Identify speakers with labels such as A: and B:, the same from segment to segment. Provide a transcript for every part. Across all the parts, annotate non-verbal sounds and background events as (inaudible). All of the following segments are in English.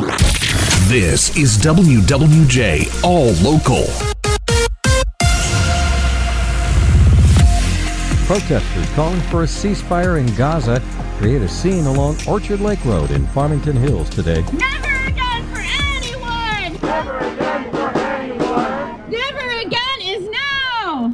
A: This is WWJ All Local.
B: Protesters calling for a ceasefire in Gaza create a scene along Orchard Lake Road in Farmington Hills today.
C: Never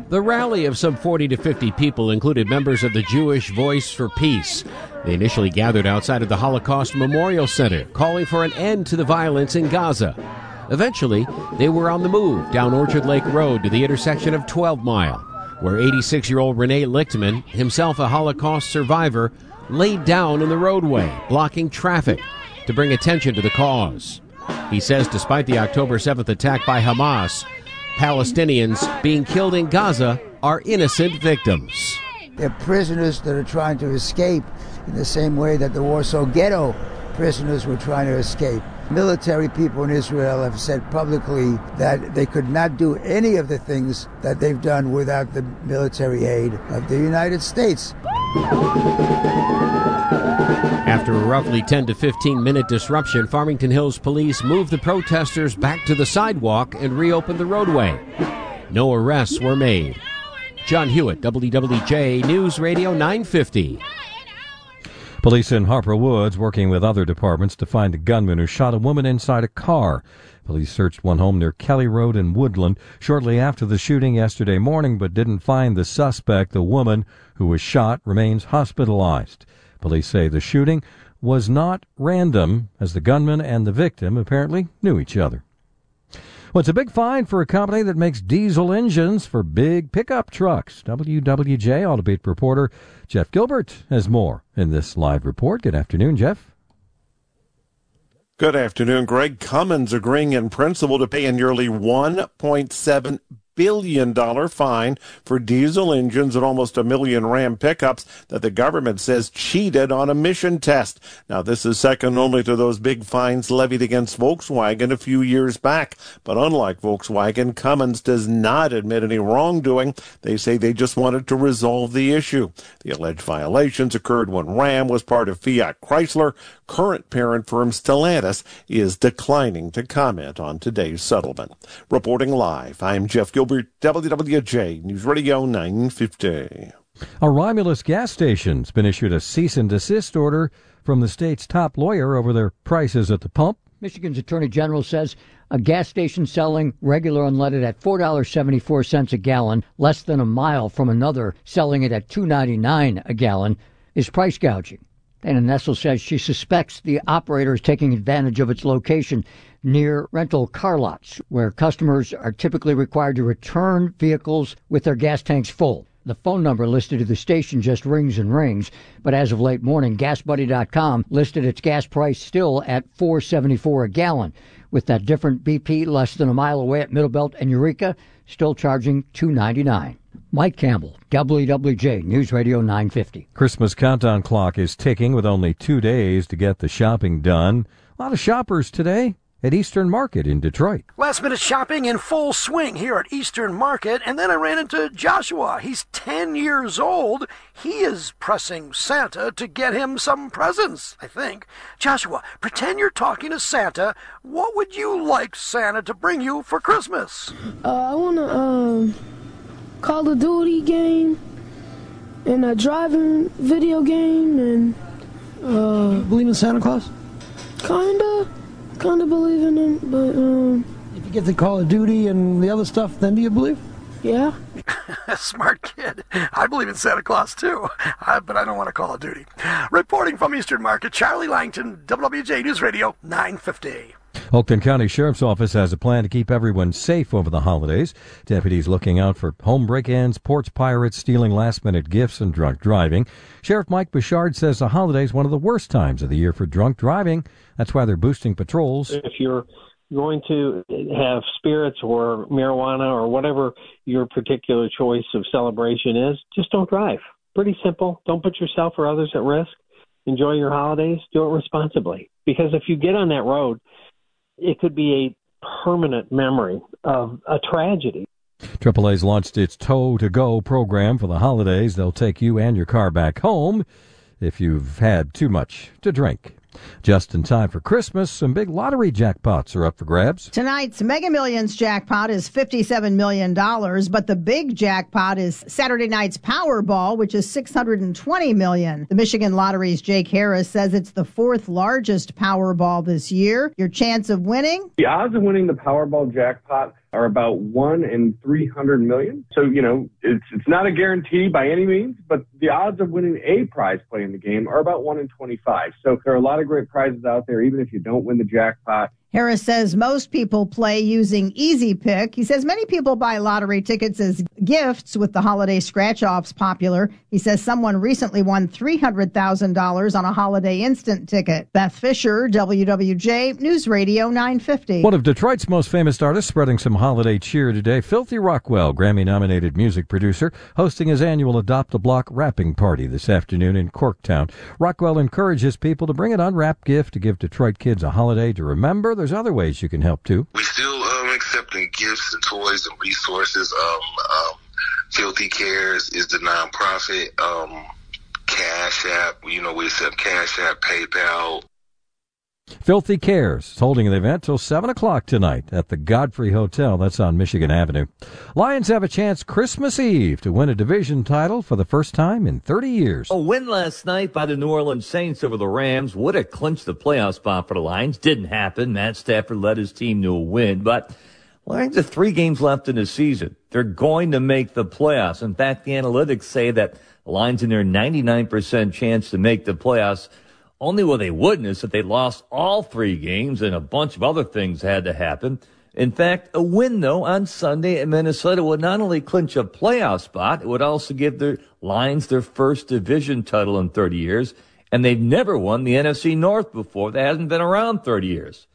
D: The rally of some 40 to 50 people included members of the Jewish Voice for Peace. They initially gathered outside of the Holocaust Memorial Center, calling for an end to the violence in Gaza. Eventually, they were on the move down Orchard Lake Road to the intersection of 12 Mile where 86 year old Rene Lichtman, himself a Holocaust survivor, laid down in the roadway, blocking traffic to bring attention to the cause. He says despite the October 7th attack by Hamas, Palestinians being killed in Gaza are innocent victims.
E: They're prisoners that are trying to escape in the same way that the Warsaw Ghetto prisoners were trying to escape. Military people in Israel have said publicly that they could not do any of the things that they've done without the military aid of the United States.
D: After a roughly 10 to 15 minute disruption, Farmington Hills police moved the protesters back to the sidewalk and reopened the roadway. No arrests were made. Jon Hewett, WWJ News Radio 950.
B: Police in Harper Woods working with other departments to find a gunman who shot a woman inside a car. Police searched one home near Kelly Road in Woodland shortly after the shooting yesterday morning, but didn't find the suspect. The woman who was shot remains hospitalized. Police say the shooting was not random, as the gunman and the victim apparently knew each other. Well, it's a big find for a company that makes diesel engines for big pickup trucks. WWJ Autobeat reporter Jeff Gilbert has more in this live report. Good afternoon, Jeff.
F: Good afternoon, Greg. Cummins agreeing in principle to pay a nearly $1.7 billion dollar fine for diesel engines and almost a million Ram pickups that the government says cheated on a emission test. Now, this is second only to those big fines levied against Volkswagen a few years back. But unlike Volkswagen, Cummins does not admit any wrongdoing. They say they just wanted to resolve the issue. The alleged violations occurred when Ram was part of Fiat Chrysler. Current parent firm Stellantis is declining to comment on today's settlement. Reporting live, I'm Jeff Gilbert. Gilbert, WWJ News Radio 950.
B: A Romulus gas station's been issued a cease and desist order from the state's top lawyer over their prices at the pump.
G: Michigan's Attorney General says a gas station selling regular unleaded at $4.74 a gallon, less than a mile from another selling it at $2.99 a gallon, is price gouging. Dana Nessel says she suspects the operator is taking advantage of its location near rental car lots, where customers are typically required to return vehicles with their gas tanks full. The phone number listed at the station just rings and rings, but as of late morning, GasBuddy.com listed its gas price still at 4.74 a gallon, with that different BP less than a mile away at Middlebelt and Eureka still charging 2.99. Mike Campbell, WWJ News Radio 950.
B: Christmas countdown clock is ticking with only two days to get the shopping done. A lot of shoppers today at Eastern Market in Detroit.
H: Last minute shopping in full swing here at Eastern Market, and then I ran into Joshua. He's 10 years old. He is pressing Santa to get him some presents, I think. Joshua, pretend you're talking to Santa. What would you like Santa to bring you for Christmas?
I: Uh, I want to, um, Call of Duty game, and a driving video game, and, uh.
H: Believe in Santa Claus?
I: Kinda. kind of believe in him, but um,
J: If you get the Call of Duty and the other stuff, then do you believe?
I: yeah. (laughs)
H: Smart kid. I believe in Santa Claus too, I, but I don't want to call of duty. Reporting from Eastern Market, Charlie Langton, WWJ News Radio 950.
B: Oakland County Sheriff's Office has a plan to keep everyone safe over the holidays. Deputies looking out for home break-ins, porch pirates, stealing last-minute gifts, and drunk driving. Sheriff Mike Bouchard says the holidays one of the worst times of the year for drunk driving. That's why they're boosting patrols.
K: If you're going to have spirits or marijuana or whatever your particular choice of celebration is, just don't drive. Pretty simple. Don't put yourself or others at risk. Enjoy your holidays. Do it responsibly. Because if you get on that road, it could be a permanent memory of a tragedy.
B: AAA's launched its Tow to Go program for the holidays. They'll take you and your car back home if you've had too much to drink. Just in time for Christmas, some big lottery jackpots are up for grabs.
L: Tonight's Mega Millions jackpot is $57 million, but the big jackpot is Saturday night's Powerball, which is 620 million. The Michigan Lottery's Jake Harris says it's the fourth largest Powerball this year. Your chance of winning?
M: The odds of winning the Powerball jackpot are about one in 300 million. So, you know, it's, it's not a guarantee by any means, but the odds of winning a prize playing the game are about one in 25. So there are a lot of great prizes out there, even if you don't win the jackpot.
L: Harris says most people play using Easy Pick. He says many people buy lottery tickets as gifts with the holiday scratch offs popular. He says someone recently won $300,000 on a holiday instant ticket. Beth Fisher, WWJ News Radio 950.
B: One of Detroit's most famous artists spreading some holiday cheer today, Filthy Rockwell, Grammy nominated music producer, hosting his annual Adopt a Block wrapping party this afternoon in Corktown. Rockwell encourages people to bring an unwrapped gift to give Detroit kids a holiday to remember. There's other ways you can help too.
N: We still um, accepting gifts and toys and resources. Um, um, Filthy Cares is the nonprofit. Um, Cash App, you know, we accept Cash App, PayPal.
B: Filthy Cares is holding the event till 7 o'clock tonight at the Godfrey Hotel. That's on Michigan Avenue. Lions have a chance Christmas Eve to win a division title for the first time in 30 years.
O: A win last night by the New Orleans Saints over the Rams would have clinched the playoff spot for the Lions. Didn't happen. Matt Stafford led his team to a win, but Lions have three games left in the season. They're going to make the playoffs. In fact, the analytics say that Lions in their 99% chance to make the playoffs only will they wouldn't is that they lost all three games and a bunch of other things had to happen. In fact, a win though on Sunday in Minnesota would not only clinch a playoff spot, it would also give the Lions their first division title in 30 years. And they've never won the NFC North before. That hasn't been around 30 years.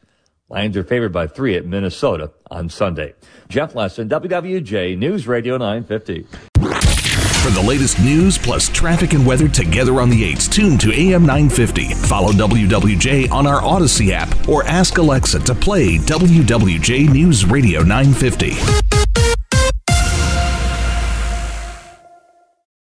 O: Lions are favored by three at Minnesota on Sunday. Jeff Lesson, WWJ News Radio 950.
A: For the latest news plus traffic and weather together on the 8s, tune to AM 950. Follow WWJ on our Audacy app or ask Alexa to play WWJ News Radio 950.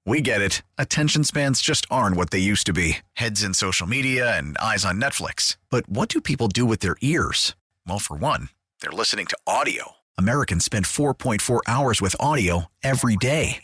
P: We get it. Attention spans just aren't what they used to be heads in social media and eyes on Netflix. But what do people do with their ears? Well, for one, they're listening to audio. Americans spend 4.4 hours with audio every day.